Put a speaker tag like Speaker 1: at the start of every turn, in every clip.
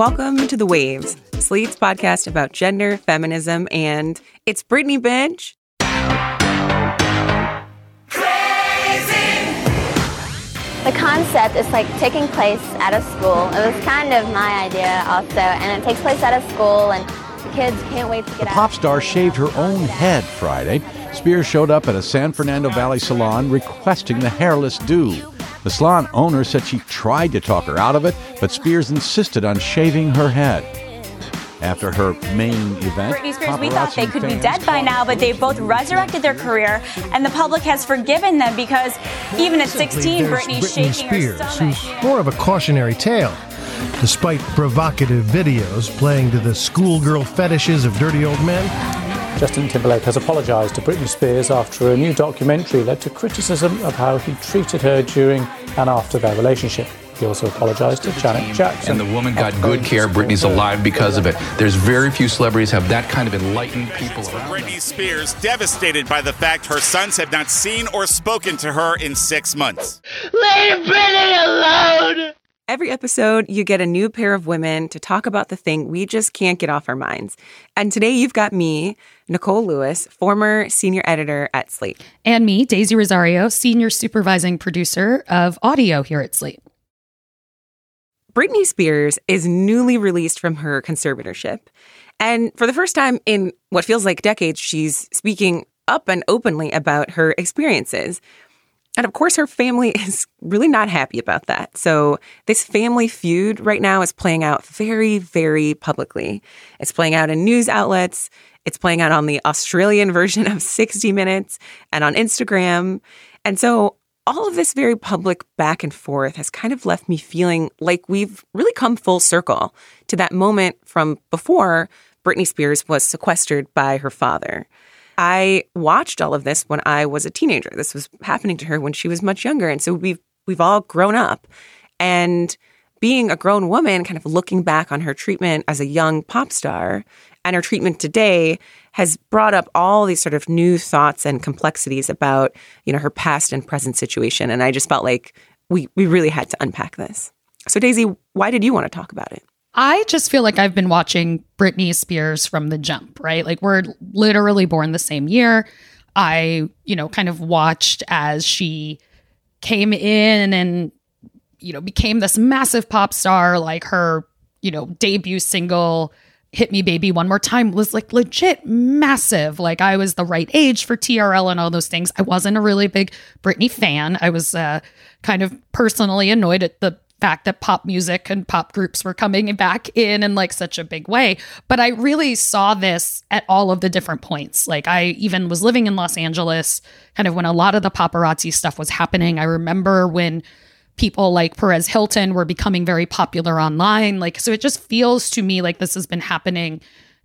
Speaker 1: Welcome to The Waves, Slate's podcast about gender, feminism, and it's Britney Bench.
Speaker 2: The concept is like taking place at a school. It was kind of my idea also, and it takes place at a school, and the kids can't wait to get
Speaker 3: the
Speaker 2: out.
Speaker 3: pop star shaved her own head Friday. Spears showed up at a San Fernando Valley salon requesting the hairless do. The salon owner said she tried to talk her out of it, but Spears insisted on shaving her head. After her main event,
Speaker 4: Britney Spears, we thought they could be dead by now, but they've both resurrected their career, and the public has forgiven them because even at 16,
Speaker 5: There's
Speaker 4: Britney's
Speaker 5: Britney
Speaker 4: shaking
Speaker 5: Spears,
Speaker 4: her stomach.
Speaker 5: who's more of a cautionary tale. Despite provocative videos playing to the schoolgirl fetishes of dirty old men,
Speaker 6: Justin Timberlake has apologised to Britney Spears after a new documentary led to criticism of how he treated her during and after their relationship. He also apologised to Janet Jackson.
Speaker 7: And the woman got good care. Britney's alive because of it. There's very few celebrities have that kind of enlightened people around. them.
Speaker 8: Britney Spears devastated by the fact her sons have not seen or spoken to her in six months.
Speaker 9: Leave Britney alone!
Speaker 1: Every episode, you get a new pair of women to talk about the thing we just can't get off our minds. And today, you've got me, Nicole Lewis, former senior editor at Slate.
Speaker 10: and me, Daisy Rosario, senior supervising producer of audio here at Slate.
Speaker 1: Britney Spears is newly released from her conservatorship. And for the first time in what feels like decades, she's speaking up and openly about her experiences. And of course, her family is really not happy about that. So, this family feud right now is playing out very, very publicly. It's playing out in news outlets, it's playing out on the Australian version of 60 Minutes and on Instagram. And so, all of this very public back and forth has kind of left me feeling like we've really come full circle to that moment from before Britney Spears was sequestered by her father. I watched all of this when I was a teenager. This was happening to her when she was much younger, and so we've we've all grown up. And being a grown woman, kind of looking back on her treatment as a young pop star and her treatment today has brought up all these sort of new thoughts and complexities about, you know, her past and present situation. And I just felt like we we really had to unpack this. So Daisy, why did you want to talk about it?
Speaker 10: I just feel like I've been watching Britney Spears from the jump, right? Like we're literally born the same year. I, you know, kind of watched as she came in and, you know, became this massive pop star. Like her, you know, debut single, Hit Me Baby One More Time, was like legit massive. Like I was the right age for TRL and all those things. I wasn't a really big Britney fan. I was uh, kind of personally annoyed at the fact that pop music and pop groups were coming back in in like such a big way. But I really saw this at all of the different points. Like I even was living in Los Angeles, kind of when a lot of the paparazzi stuff was happening. I remember when people like Perez Hilton were becoming very popular online. Like, so it just feels to me like this has been happening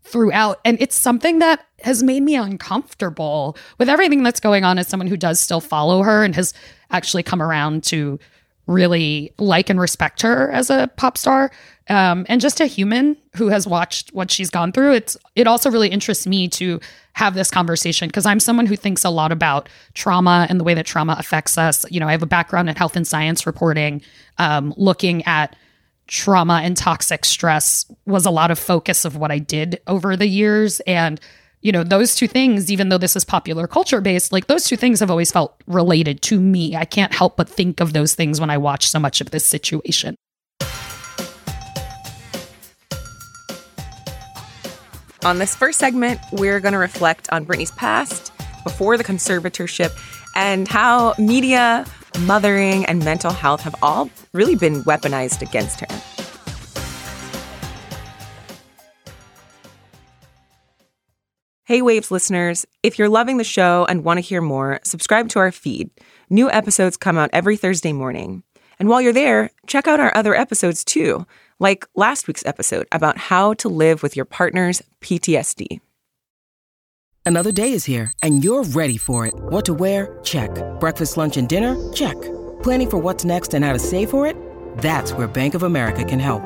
Speaker 10: throughout. And it's something that has made me uncomfortable with everything that's going on as someone who does still follow her and has actually come around to really like and respect her as a pop star. Um, and just a human who has watched what she's gone through. It's it also really interests me to have this conversation because i'm someone who thinks a lot about trauma and the way that trauma affects us. You know i have a background in health and science reporting. Um, looking at trauma and toxic stress was a lot of focus of what i did over the years. And you know those two things even though this is popular culture based like those two things have always felt related to me i can't help but think of those things when i watch so much of this situation
Speaker 1: On this first segment, we're going to reflect on Britney's past before the conservatorship and how media, mothering, and mental health have all really been weaponized against her. Hey Waves listeners, if you're loving the show and want to hear more, subscribe to our feed. New episodes come out every Thursday morning. And while you're there, check out our other episodes too, like last week's episode about how to live with your partner's PTSD.
Speaker 11: Another day is here, and you're ready for it. What to wear? Check. Breakfast, lunch, and dinner? Check. Planning for what's next and how to save for it? That's where Bank of America can help.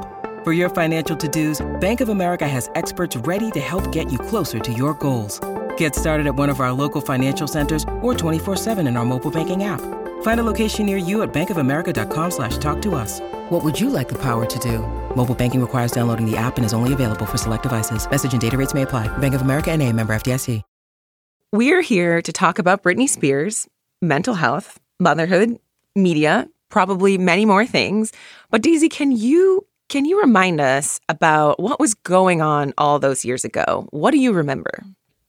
Speaker 11: For your financial to-dos, Bank of America has experts ready to help get you closer to your goals. Get started at one of our local financial centers or 24-7 in our mobile banking app. Find a location near you at bankofamerica.com slash talk to us. What would you like the power to do? Mobile banking requires downloading the app and is only available for select devices. Message and data rates may apply. Bank of America and a member FDIC.
Speaker 1: We're here to talk about Britney Spears, mental health, motherhood, media, probably many more things. But Daisy, can you can you remind us about what was going on all those years ago? What do you remember?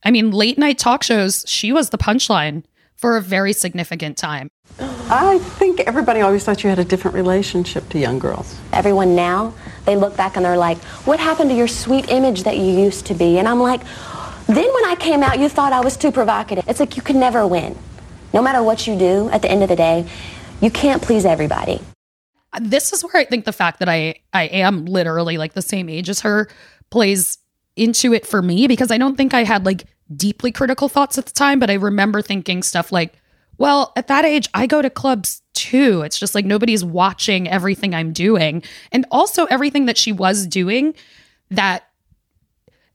Speaker 10: I mean, late night talk shows, she was the punchline for a very significant time.
Speaker 12: I think everybody always thought you had a different relationship to young girls.
Speaker 2: Everyone now, they look back and they're like, what happened to your sweet image that you used to be? And I'm like, then when I came out, you thought I was too provocative. It's like you can never win. No matter what you do, at the end of the day, you can't please everybody.
Speaker 10: This is where I think the fact that I I am literally like the same age as her plays into it for me because I don't think I had like deeply critical thoughts at the time, but I remember thinking stuff like, well, at that age, I go to clubs too. It's just like nobody's watching everything I'm doing. And also everything that she was doing that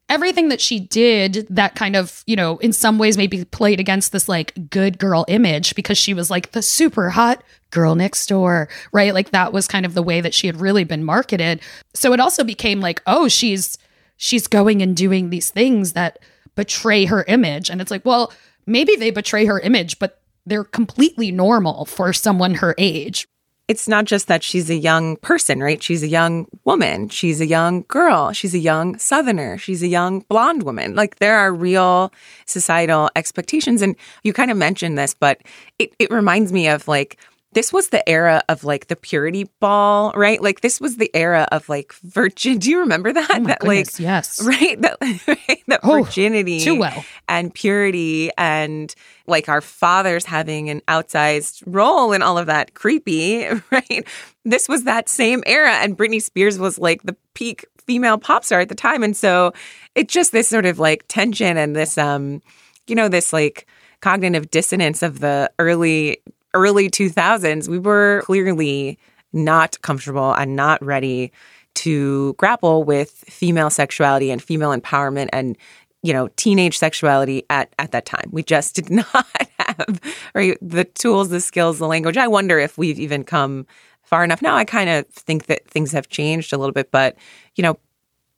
Speaker 10: everything that she did that kind of, you know, in some ways maybe played against this like good girl image because she was like the super hot girl next door, right? Like that was kind of the way that she had really been marketed. So it also became like, oh, she's she's going and doing these things that betray her image. And it's like, well, maybe they betray her image, but they're completely normal for someone her age
Speaker 1: it's not just that she's a young person, right? She's a young woman. She's a young girl. She's a young southerner. She's a young blonde woman. Like there are real societal expectations. And you kind of mentioned this, but it, it reminds me of like this was the era of like the purity ball, right? Like this was the era of like virgin. Do you remember that?
Speaker 10: Oh
Speaker 1: that
Speaker 10: goodness,
Speaker 1: like
Speaker 10: yes,
Speaker 1: right. That right? that
Speaker 10: Oh,
Speaker 1: virginity
Speaker 10: too well.
Speaker 1: and purity and like our fathers having an outsized role in all of that creepy, right? This was that same era, and Britney Spears was like the peak female pop star at the time, and so it's just this sort of like tension and this um, you know, this like cognitive dissonance of the early early 2000s, we were clearly not comfortable and not ready to grapple with female sexuality and female empowerment and you know teenage sexuality at at that time. We just did not have right the tools the skills the language. I wonder if we've even come far enough. Now i kind of think that things have changed a little bit but you know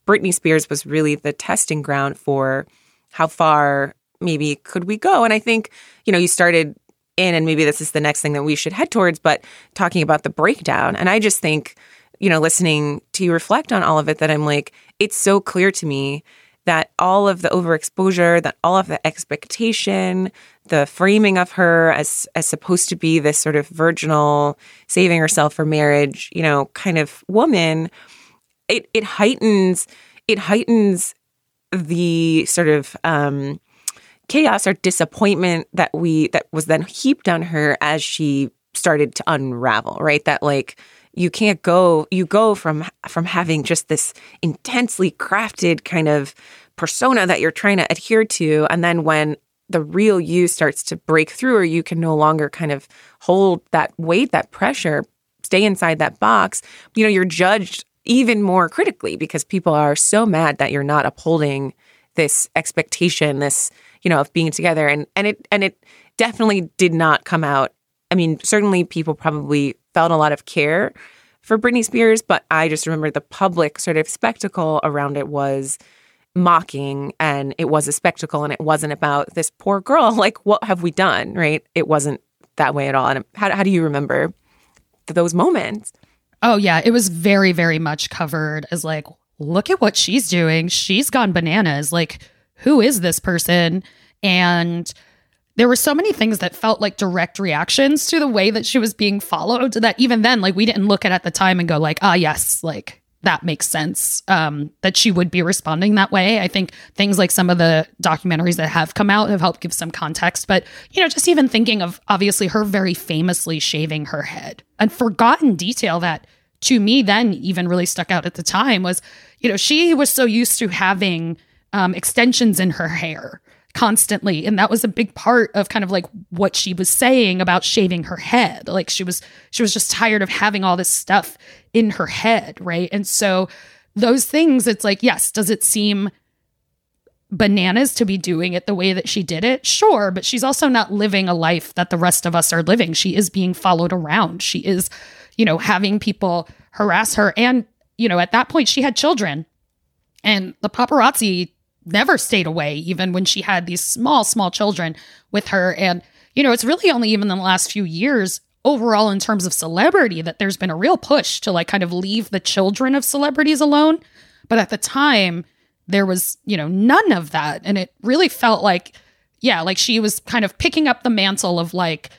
Speaker 1: britney spears was really the testing ground for how far maybe could we go. And i think you know you started in, and maybe this is the next thing that we should head towards, but talking about the breakdown. And I just think, you know, listening to you reflect on all of it, that I'm like, it's so clear to me that all of the overexposure, that all of the expectation, the framing of her as as supposed to be this sort of virginal, saving herself for marriage, you know, kind of woman, it it heightens it heightens the sort of um chaos or disappointment that we that was then heaped on her as she started to unravel right? That like you can't go you go from from having just this intensely crafted kind of persona that you're trying to adhere to and then when the real you starts to break through or you can no longer kind of hold that weight that pressure stay inside that box you know you're judged even more critically because people are so mad that you're not upholding this expectation this you know of being together. And and it and it definitely did not come out. I mean certainly people probably felt a lot of care for Britney Spears but i just remember the public sort of spectacle around it was mocking and it was a spectacle and it wasn't about this poor girl. Like what have we done right? It wasn't that way at all. And how, how do you remember those moments?
Speaker 10: Oh yeah, it was very very much covered as like look at what she's doing. She's gone bananas. Like who is this person? And there were so many things that felt like direct reactions to the way that she was being followed that even then like we didn't look at at the time and go like, "Ah, yes, like that makes sense um, that she would be responding that way. I think things like some of the documentaries that have come out have helped give some context. But, you know, just even thinking of obviously her very famously shaving her head, and forgotten detail that to me then even really stuck out at the time was, you know, she was so used to having um, extensions in her hair constantly and that was a big part of kind of like what she was saying about shaving her head like she was she was just tired of having all this stuff in her head right and so those things it's like yes does it seem bananas to be doing it the way that she did it. Sure, but she's also not living a life that the rest of us are living. She is being followed around. She is, you know, having people harass her. And, you know, at that point, she had children. And the paparazzi never stayed away, even when she had these small, small children with her. And, you know, it's really only even in the last few years overall in terms of celebrity that there's been a real push to like kind of leave the children of celebrities alone. But at the time, there was, you know, none of that. And it really felt like, yeah, like she was kind of picking up the mantle of like,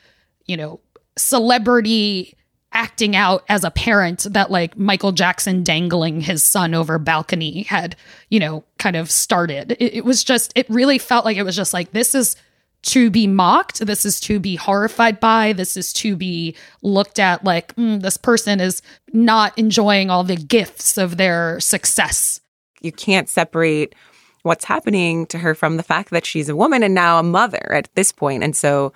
Speaker 10: you know, celebrity acting out as a parent that like Michael Jackson dangling his son over balcony had, you know, kind of started. It, it, was just, it really felt like it was just like, this is to be mocked. This is to be horrified by. This is to be looked at like, mm, this person is not enjoying all the gifts of their success.
Speaker 1: You can't separate what's happening to her from the fact that she's a woman and now a mother at this point. And so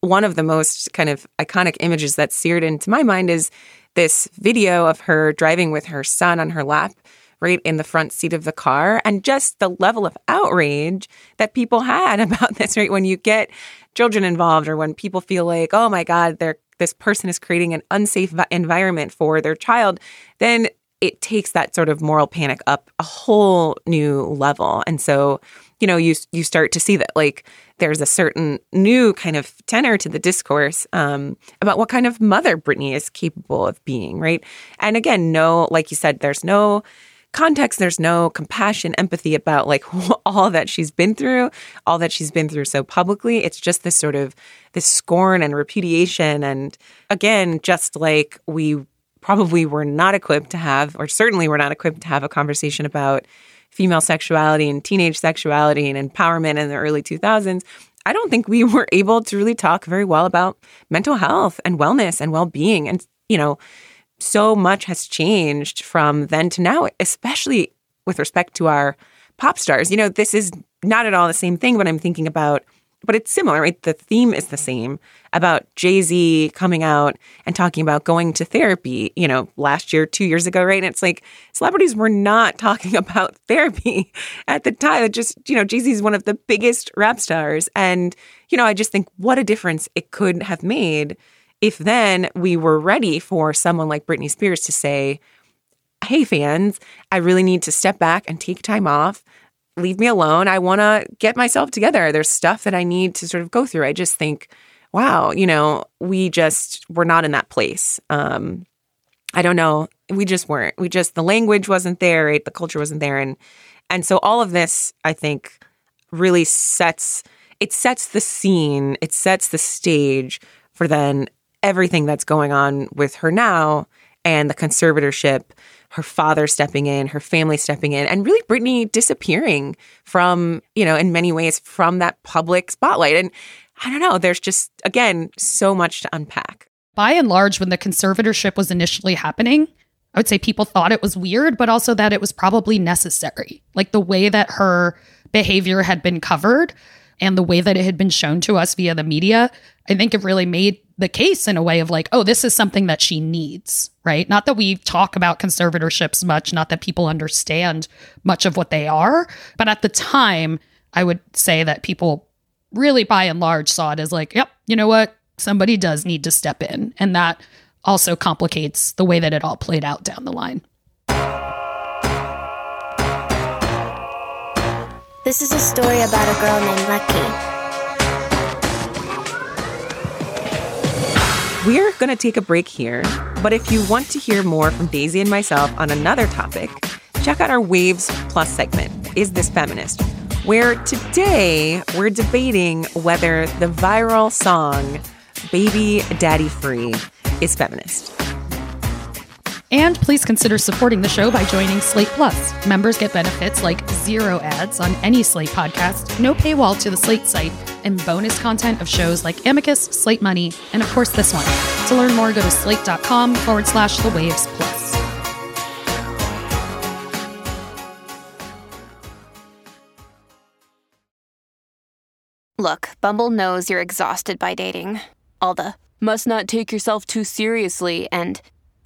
Speaker 1: one of the most kind of iconic images that's seared into my mind is this video of her driving with her son on her lap right in the front seat of the car and just the level of outrage that people had about this right? When you get children involved or when people feel like oh my god they're this person is creating an unsafe environment for their child then it takes that sort of moral panic up a whole new level and so you know you you start to see that like there's a certain new kind of tenor to the discourse um, about what kind of mother Britney is capable of being, right? And again, no, like you said, there's no context, there's no compassion, empathy about like all that she's been through, all that she's been through so publicly. It's just this sort of this scorn and repudiation, and again, just like we probably were not equipped to have, or certainly were not equipped to have a conversation about female sexuality and teenage sexuality and empowerment in the early 2000s, I don't think we were able to really talk very well about mental health and wellness and well being. And, you know, so much has changed from then to now, especially with respect to our pop stars. You know, this is not at all the same thing, but I'm thinking about but it's similar, right? The theme is the same about Jay Z coming out and talking about going to therapy, you know, last year, two years ago, right? And it's like celebrities were not talking about therapy at the time. It just, you know, Jay Z is one of the biggest rap stars. And, you know, I just think what a difference it could have made if then we were ready for someone like Britney Spears to say, Hey, fans, I really need to step back and take time off leave me alone. I want to get myself together. There's stuff that I need to sort of go through. I just think, wow, you know, we just were not in that place. Um, I don't know. We just weren't. We just the language wasn't there, right? The culture wasn't there, and and so all of this, I think, really sets it sets the scene. It sets the stage for then everything that's going on with her now and the conservatorship her father stepping in, her family stepping in, and really Britney disappearing from, you know, in many ways from that public spotlight. And I don't know, there's just, again, so much to unpack.
Speaker 10: By and large, when the conservatorship was initially happening, I would say people thought it was weird, but also that it was probably necessary. Like the way that her behavior had been covered and the way that it had been shown to us via the media, I think it really made the case in a way of like, oh, this is something that she needs, right? Not that we talk about conservatorships much, not that people understand much of what they are, but at the time, I would say that people really by and large saw it as like, yep, you know what? Somebody does need to step in. And that also complicates the way that it all played out down the line.
Speaker 13: This is a story about a girl named Lucky.
Speaker 1: We're going to take a break here, but if you want to hear more from Daisy and myself on another topic, check out our Waves Plus segment, Is This Feminist? Where today we're debating whether the viral song Baby Daddy Free is feminist.
Speaker 10: And please consider supporting the show by joining Slate Plus. Members get benefits like zero ads on any Slate podcast, no paywall to the Slate site, and bonus content of shows like Amicus, Slate Money, and of course this one. To learn more, go to slate.com forward slash the waves plus.
Speaker 14: Look, Bumble knows you're exhausted by dating. All the must not take yourself too seriously and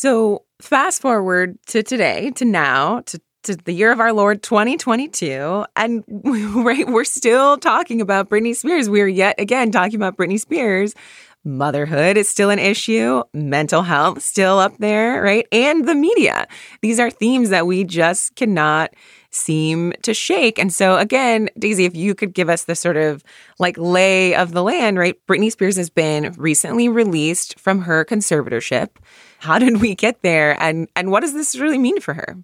Speaker 1: So fast forward to today, to now, to, to the year of our Lord 2022, and right, we're still talking about Britney Spears. We're yet again talking about Britney Spears. Motherhood is still an issue, mental health still up there, right? And the media. These are themes that we just cannot seem to shake. And so, again, Daisy, if you could give us the sort of like lay of the land, right? Britney Spears has been recently released from her conservatorship. How did we get there? And, and what does this really mean for her?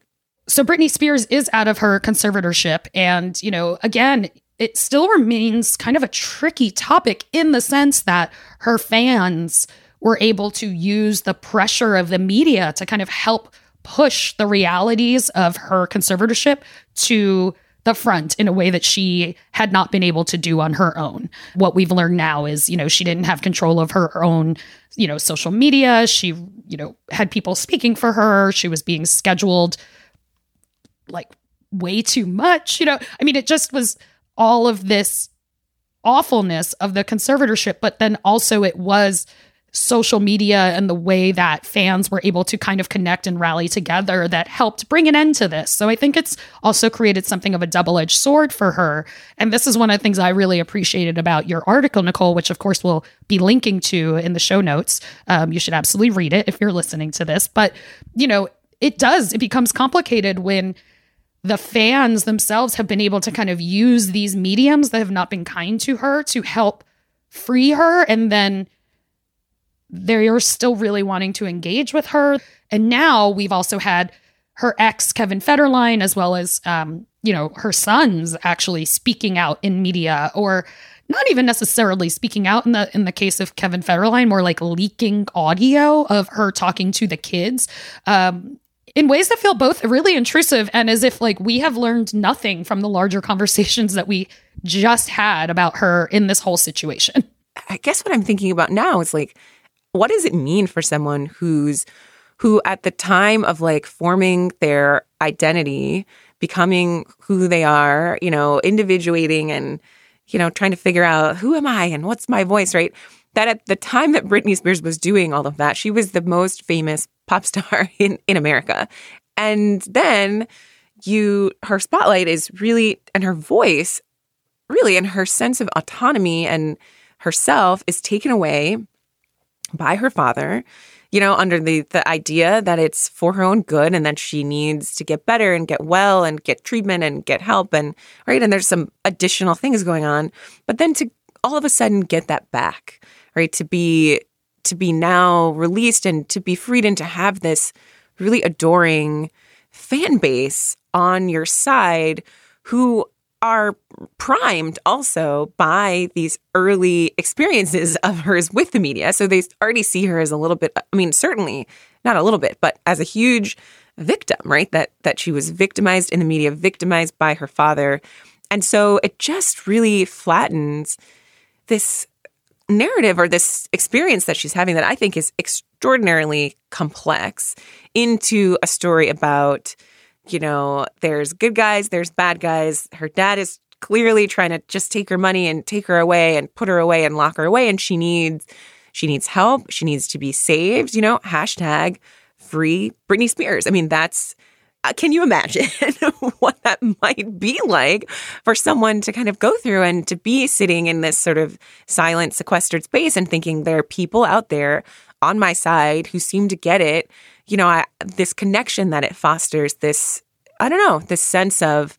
Speaker 10: So, Britney Spears is out of her conservatorship. And, you know, again, it still remains kind of a tricky topic in the sense that her fans were able to use the pressure of the media to kind of help push the realities of her conservatorship to the front in a way that she had not been able to do on her own. What we've learned now is, you know, she didn't have control of her own, you know, social media. She, you know, had people speaking for her. She was being scheduled like way too much, you know. I mean, it just was all of this awfulness of the conservatorship, but then also it was social media and the way that fans were able to kind of connect and rally together that helped bring an end to this. So I think it's also created something of a double edged sword for her. And this is one of the things I really appreciated about your article, Nicole, which of course we'll be linking to in the show notes. Um, you should absolutely read it if you're listening to this. But, you know, it does, it becomes complicated when the fans themselves have been able to kind of use these mediums that have not been kind to her to help free her and then they're still really wanting to engage with her. And now we've also had her ex, Kevin Federline, as well as, um, you know, her sons actually speaking out in media or not even necessarily speaking out in the in the case of Kevin Federline, more like leaking audio of her talking to the kids. Um, in ways that feel both really intrusive and as if like we have learned nothing from the larger conversations that we just had about her in this whole situation.
Speaker 1: I guess what I'm thinking about now is like what does it mean for someone who's who at the time of like forming their identity, becoming who they are, you know, individuating and you know, trying to figure out who am I and what's my voice, right? That at the time that Britney Spears was doing all of that, she was the most famous pop star in, in America. And then you her spotlight is really and her voice really and her sense of autonomy and herself is taken away by her father, you know, under the the idea that it's for her own good and that she needs to get better and get well and get treatment and get help and right and there's some additional things going on, but then to all of a sudden get that back, right? To be to be now released and to be freed and to have this really adoring fan base on your side who are primed also by these early experiences of hers with the media. So they already see her as a little bit, I mean, certainly not a little bit, but as a huge victim, right? That that she was victimized in the media, victimized by her father. And so it just really flattens this narrative or this experience that she's having that I think is extraordinarily complex into a story about you know, there's good guys, there's bad guys. Her dad is clearly trying to just take her money and take her away and put her away and lock her away and she needs she needs help, she needs to be saved, you know, hashtag free Britney Spears. I mean, that's uh, can you imagine what that might be like for someone to kind of go through and to be sitting in this sort of silent, sequestered space and thinking there are people out there on my side who seem to get it you know, I, this connection that it fosters, this, I don't know, this sense of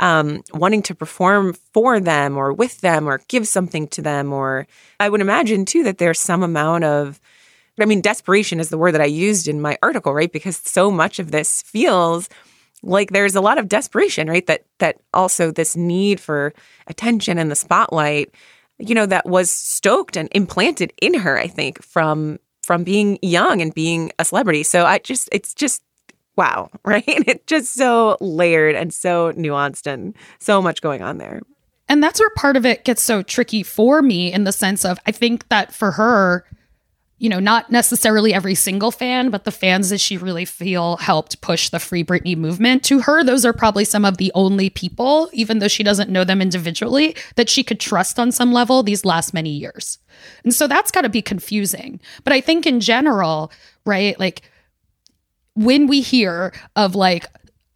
Speaker 1: um, wanting to perform for them or with them or give something to them. Or I would imagine too that there's some amount of I mean, desperation is the word that I used in my article, right? Because so much of this feels like there's a lot of desperation, right? That that also this need for attention and the spotlight, you know, that was stoked and implanted in her, I think, from from being young and being a celebrity. So I just it's just wow, right? It's just so layered and so nuanced and so much going on there.
Speaker 10: And that's where part of it gets so tricky for me in the sense of I think that for her, you know, not necessarily every single fan, but the fans that she really feel helped push the Free Britney movement. To her, those are probably some of the only people, even though she doesn't know them individually, that she could trust on some level these last many years. And so that's got to be confusing. But I think in general, right, like when we hear of like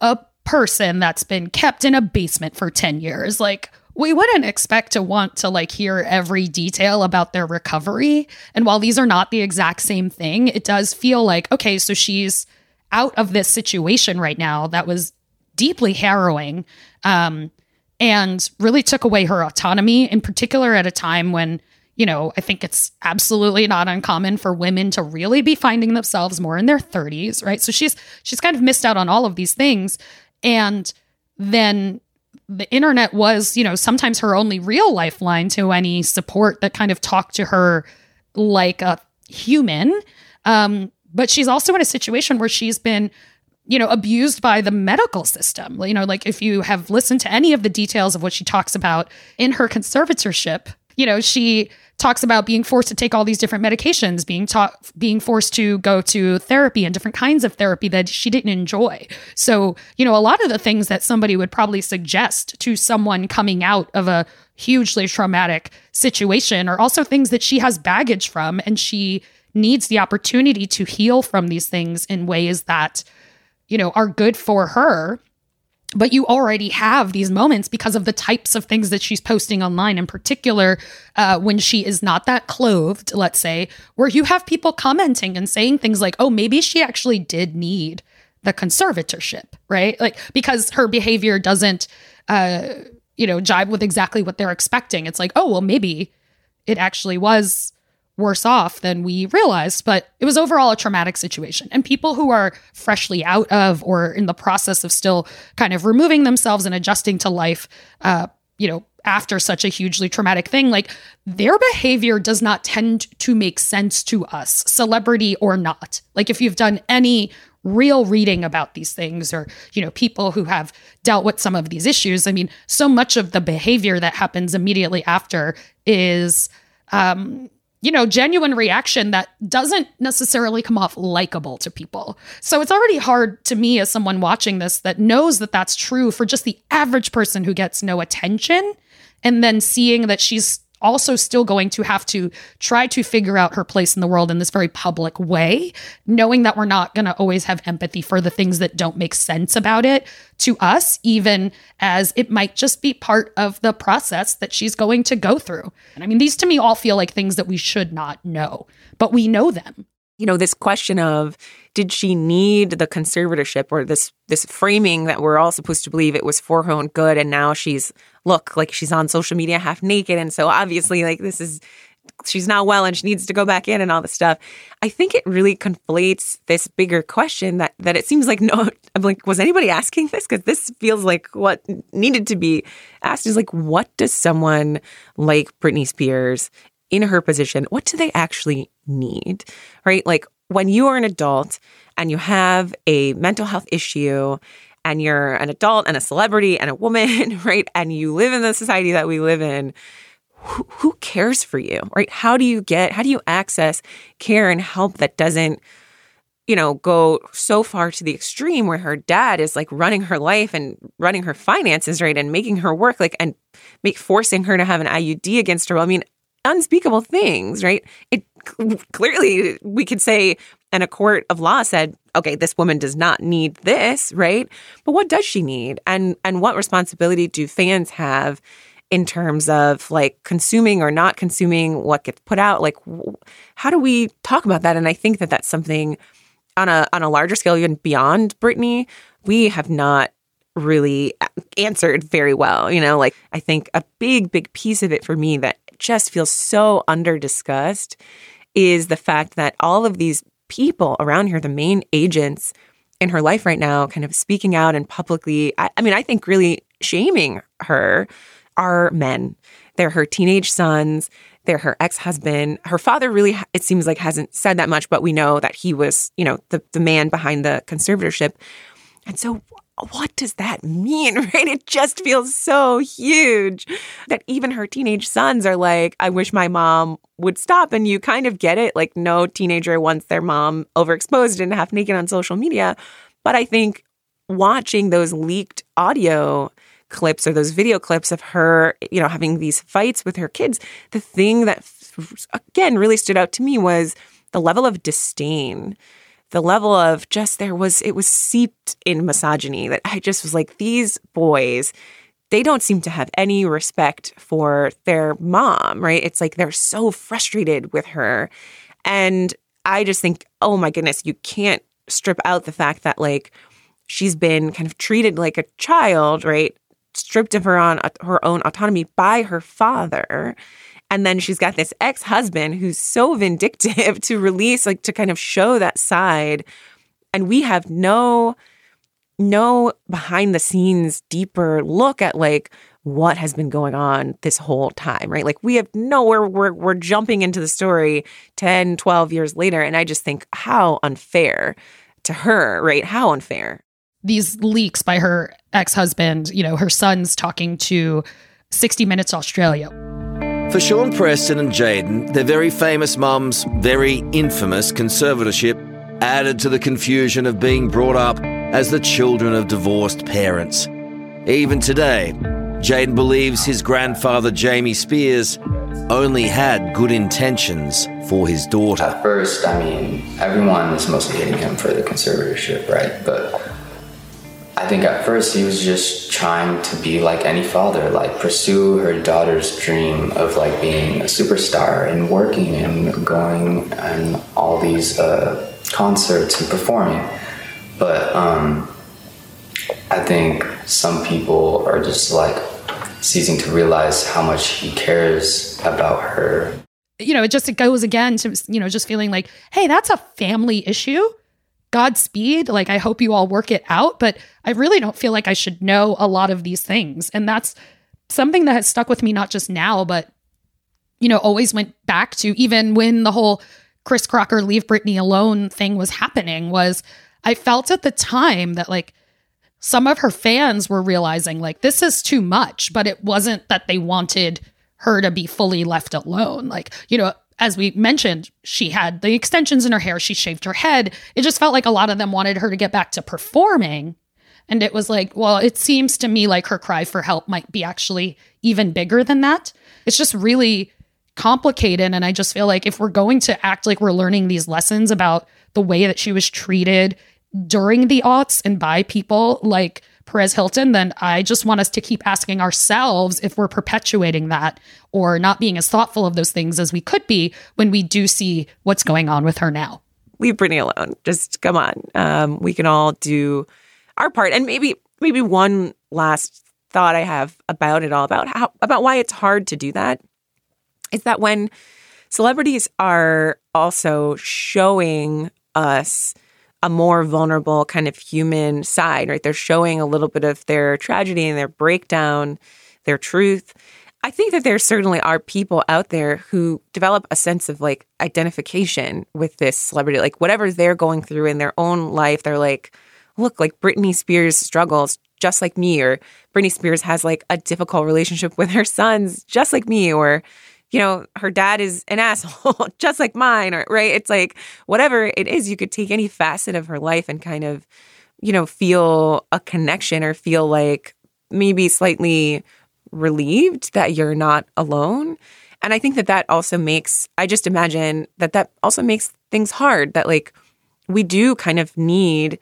Speaker 10: a person that's been kept in a basement for 10 years, like, we wouldn't expect to want to like hear every detail about their recovery. And while these are not the exact same thing, it does feel like, okay, so she's out of this situation right now that was deeply harrowing um, and really took away her autonomy, in particular at a time when, you know, I think it's absolutely not uncommon for women to really be finding themselves more in their 30s, right? So she's she's kind of missed out on all of these things. And then the internet was, you know, sometimes her only real lifeline to any support that kind of talked to her like a human. Um, but she's also in a situation where she's been, you know, abused by the medical system. You know, like if you have listened to any of the details of what she talks about in her conservatorship, you know, she talks about being forced to take all these different medications, being taught, being forced to go to therapy and different kinds of therapy that she didn't enjoy. So, you know, a lot of the things that somebody would probably suggest to someone coming out of a hugely traumatic situation are also things that she has baggage from and she needs the opportunity to heal from these things in ways that you know are good for her but you already have these moments because of the types of things that she's posting online. In particular uh, when she is not that clothed let's say where you have people commenting and saying things like oh maybe she actually did need the conservatorship right? Like because her behavior doesn't uh, you know jibe with exactly what they're expecting. It's like oh well maybe it actually was worse off than we realized, but it was overall a traumatic situation. And people who are freshly out of or in the process of still kind of removing themselves and adjusting to life, uh, you know, after such a hugely traumatic thing, like their behavior does not tend to make sense to us, celebrity or not. Like if you've done any real reading about these things or you know people who have dealt with some of these issues i mean so much of the behavior that happens immediately after is um you know, genuine reaction that doesn't necessarily come off likable to people. So it's already hard to me as someone watching this that knows that that's true for just the average person who gets no attention. And then seeing that she's also still going to have to try to figure out her place in the world in this very public way, knowing that we're not going to always have empathy for the things that don't make sense about it to us, even as it might just be part of the process that she's going to go through. And I mean, these to me all feel like things that we should not know, but we know them
Speaker 1: you know this question of did she need the conservatorship or this this framing that we're all supposed to believe it was for her own good and now she's look like she's on social media half naked and so obviously like this is she's not well and she needs to go back in and all this stuff i think it really conflates this bigger question that that it seems like no i'm like was anybody asking this because this feels like what needed to be asked is like what does someone like britney spears in her position, what do they actually need? Right? Like when you are an adult and you have a mental health issue and you're an adult and a celebrity and a woman, right? And you live in the society that we live in, who, who cares for you, right? How do you get, how do you access care and help that doesn't, you know, go so far to the extreme where her dad is like running her life and running her finances, right? And making her work, like, and make forcing her to have an IUD against her. will. I mean, unspeakable things, right? It clearly we could say, and a court of law said, okay, this woman does not need this, right? But what does she need? And and what responsibility do fans have in terms of like consuming or not consuming what gets put out? Like, how do we talk about that? And I think that that's something on a on a larger scale, even beyond britney we have not really answered very well. You know, like I think a big, big piece of it for me that just feels so under discussed is the fact that all of these people around here, the main agents in her life right now, kind of speaking out and publicly, I, I mean, I think really shaming her are men. They're her teenage sons. They're her ex husband. Her father really, it seems like, hasn't said that much, but we know that he was, you know, the, the man behind the conservatorship. And so, what does that mean, right? It just feels so huge that even her teenage sons are like, I wish my mom would stop. And you kind of get it. Like, no teenager wants their mom overexposed and half naked on social media. But I think watching those leaked audio clips or those video clips of her, you know, having these fights with her kids, the thing that, again, really stood out to me was the level of disdain the level of just there was it was seeped in misogyny that I just was like these boys they don't seem to have any respect for their mom, right? It's like they're so frustrated with her. And I just think, oh my goodness, you can't strip out the fact that like she's been kind of treated like a child, right? Stripped of her on her own autonomy by her father. And then she's got this ex husband who's so vindictive to release, like to kind of show that side. And we have no, no behind the scenes deeper look at like what has been going on this whole time, right? Like we have no, we're, we're, we're jumping into the story 10, 12 years later. And I just think how unfair to her, right? How unfair.
Speaker 10: These leaks by her ex husband, you know, her son's talking to 60 Minutes Australia.
Speaker 15: For Sean Preston and Jayden, their very famous mum's very infamous conservatorship added to the confusion of being brought up as the children of divorced parents. Even today, Jayden believes his grandfather Jamie Spears only had good intentions for his daughter.
Speaker 16: At first, I mean, everyone is mostly hating him for the conservatorship, right? But I think at first he was just trying to be like any father, like pursue her daughter's dream of like being a superstar and working and going and all these uh, concerts and performing. But um, I think some people are just like ceasing to realize how much he cares about her.
Speaker 10: You know, it just it goes again to you know just feeling like, hey, that's a family issue Godspeed. Like, I hope you all work it out, but I really don't feel like I should know a lot of these things. And that's something that has stuck with me, not just now, but, you know, always went back to even when the whole Chris Crocker leave Britney alone thing was happening, was I felt at the time that, like, some of her fans were realizing, like, this is too much, but it wasn't that they wanted her to be fully left alone. Like, you know, as we mentioned, she had the extensions in her hair, she shaved her head. It just felt like a lot of them wanted her to get back to performing. And it was like, well, it seems to me like her cry for help might be actually even bigger than that. It's just really complicated. And I just feel like if we're going to act like we're learning these lessons about the way that she was treated during the aughts and by people like Perez Hilton, then I just want us to keep asking ourselves if we're perpetuating that or not being as thoughtful of those things as we could be when we do see what's going on with her now.
Speaker 1: Leave Britney alone. Just come on. Um, we can all do our part. And maybe maybe one last thought I have about it all about how about why it's hard to do that is that when celebrities are also showing us a more vulnerable kind of human side, right? They're showing a little bit of their tragedy and their breakdown, their truth. I think that there certainly are people out there who develop a sense of like identification with this celebrity, like whatever they're going through in their own life. They're like, look, like Britney Spears struggles just like me, or Britney Spears has like a difficult relationship with her sons just like me, or you know, her dad is an asshole, just like mine, or right? It's like whatever it is, you could take any facet of her life and kind of, you know, feel a connection or feel like maybe slightly relieved that you're not alone. And I think that that also makes, I just imagine that that also makes things hard that like we do kind of need,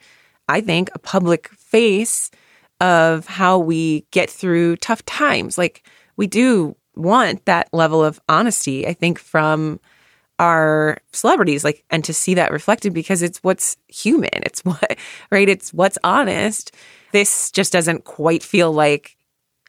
Speaker 1: I think, a public face of how we get through tough times. Like we do want that level of honesty, I think, from our celebrities, like, and to see that reflected because it's what's human. It's what, right? It's what's honest. This just doesn't quite feel like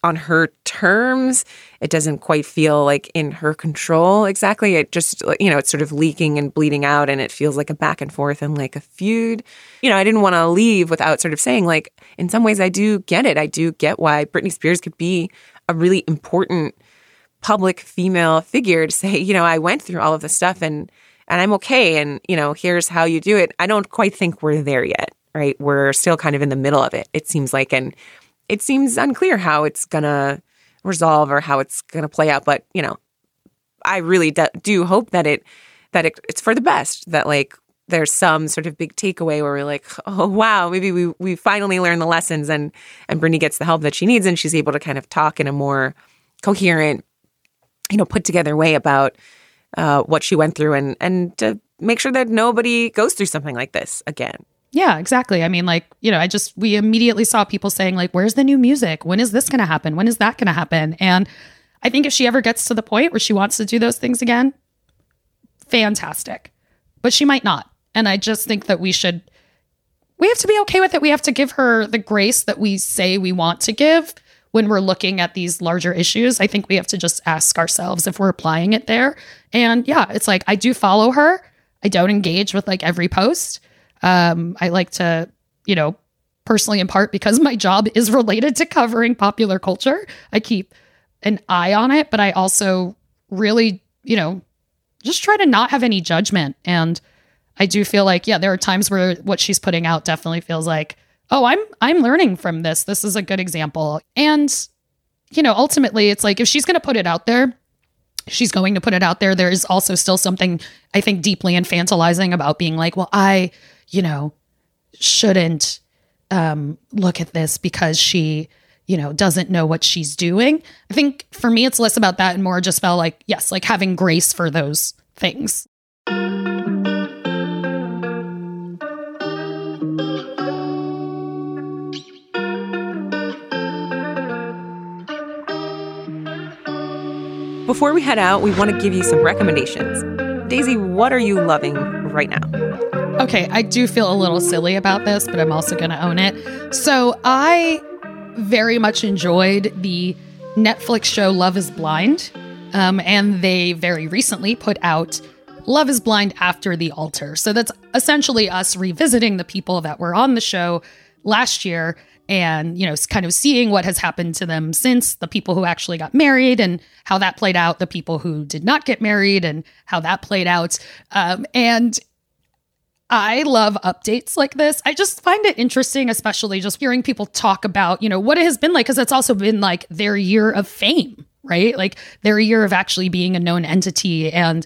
Speaker 1: on her terms. It doesn't quite feel like in her control exactly. It just, you know, it's sort of leaking and bleeding out and it feels like a back and forth and like a feud. You know, I didn't want to leave without sort of saying, like, in some ways, I do get it. I do get why Britney Spears could be a really important public female figure to say, you know, I went through all of this stuff and and I'm okay and you know, here's how you do it. I don't quite think we're there yet, right? We're still kind of in the middle of it. It seems like and it seems unclear how it's going to resolve or how it's going to play out, but you know, I really do, hope that it that it, it's for the best that like there's some sort of big takeaway where we're like, oh wow, maybe we we finally learned the lessons and and Britney gets the help that she needs and she's able to kind of talk in a more coherent, you know, put together way about uh, what she went through and and to make sure that nobody goes through something like this again.
Speaker 10: Yeah, exactly. I mean, like, you know, I just, we immediately saw people saying, like, where's the new music? When is this going to happen? When is that going to happen? And I think if she ever gets to the point where she wants to do those things again, fantastic. But she might not. And I just think that we should, we have to be okay with it. We have to give her the grace that we say we want to give when we're looking at these larger issues. I think we have to just ask ourselves if we're applying it there. And yeah, it's like, I do follow her. I don't engage with like every post um, I like to, you know, personally in part because my job is related to covering popular culture. I keep an eye on it, but I also really, you know, just try to not have any judgment. And I do feel like, yeah, there are times where what she's putting out definitely feels like, oh, I'm I'm learning from this. This is a good example. And you know, ultimately it's like if she's going to put it out there, she's going to put it out there. There is also still something I think deeply infantilizing about being like, well, I you know, shouldn't um, look at this because she, you know, doesn't know what she's doing. I think for me, it's less about that and more just felt like, yes, like having grace for those things.
Speaker 1: Before we head out, we want to give you some recommendations. Daisy, what are you loving right now?
Speaker 10: Okay, I do feel a little silly about this, but I'm also going to own it. So I very much enjoyed the Netflix show Love is Blind. Um, and they very recently put out Love is Blind After the Altar. So that's essentially us revisiting the people that were on the show last year and, you know, kind of seeing what has happened to them since the people who actually got married and how that played out, the people who did not get married and how that played out. Um, and I love updates like this. I just find it interesting, especially just hearing people talk about, you know, what it has been like, because it's also been like their year of fame, right? Like their year of actually being a known entity and,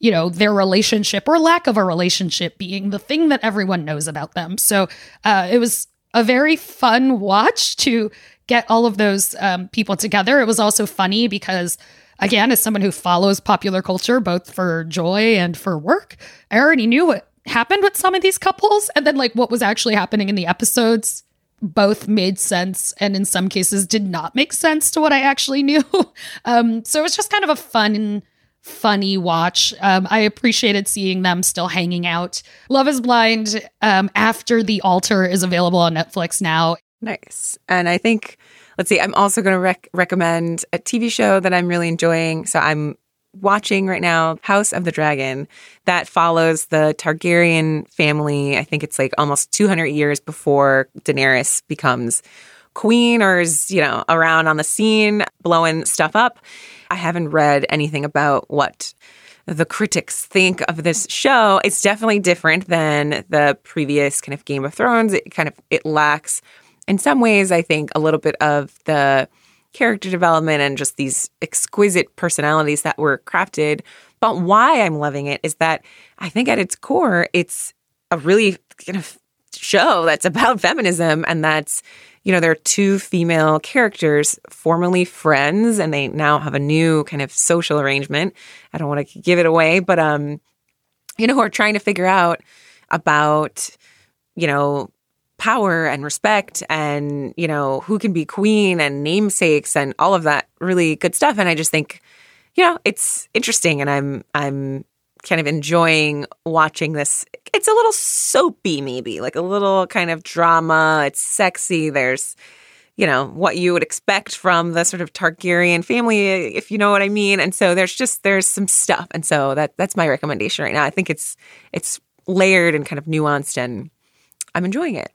Speaker 10: you know, their relationship or lack of a relationship being the thing that everyone knows about them. So uh, it was a very fun watch to get all of those um, people together. It was also funny because again, as someone who follows popular culture, both for joy and for work, I already knew what happened with some of these couples and then like what was actually happening in the episodes both made sense and in some cases did not make sense to what I actually knew. um, so it was just kind of a fun, funny watch. Um, I appreciated seeing them still hanging out. Love is Blind um, after the altar is available on Netflix now.
Speaker 1: Nice. And I think, let's see, I'm also going to rec- recommend a TV show that I'm really enjoying. So I'm watching right now House of the Dragon that follows the Targaryen family. I think it's like almost 200 years before Daenerys becomes queen or is, you know, around on the scene blowing stuff up. I haven't read anything about what the critics think of this show. It's definitely different than the previous kind of Game of Thrones. It kind of it lacks in some ways I think a little bit of the character development and just these exquisite personalities that were crafted. But why I'm loving it is that I think at its core, it's a really kind of show that's about feminism and that's you know there are two female characters formerly friends and they now have a new kind of social arrangement. I don't want to give it away but um you know who are trying to figure out about you know power and respect and you know who can be queen and namesakes and all of that really good stuff. And i just think you know it's interesting and i'm i'm kind of enjoying watching this it's a little soapy maybe like a little kind of drama it's sexy there's you know, what you would expect from the sort of Targaryen family, if you know what I mean. And so there's just there's some stuff. And so that that's my recommendation right now. I think it's it's layered and kind of nuanced and I'm enjoying it.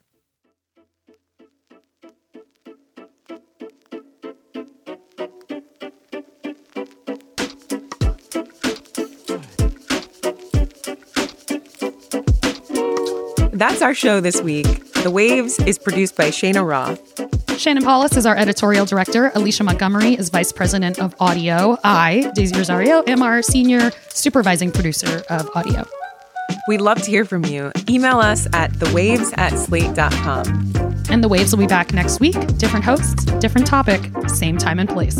Speaker 1: That's our show this week. The Waves is produced by Shayna Roth.
Speaker 10: Shannon Palus is our editorial director. Alicia Montgomery is vice president of audio. I, Daisy Rosario, am our senior supervising producer of audio.
Speaker 1: We'd love to hear from you. Email us at thewaves at slate.com.
Speaker 10: And The Waves will be back next week. Different hosts, different topic, same time and place.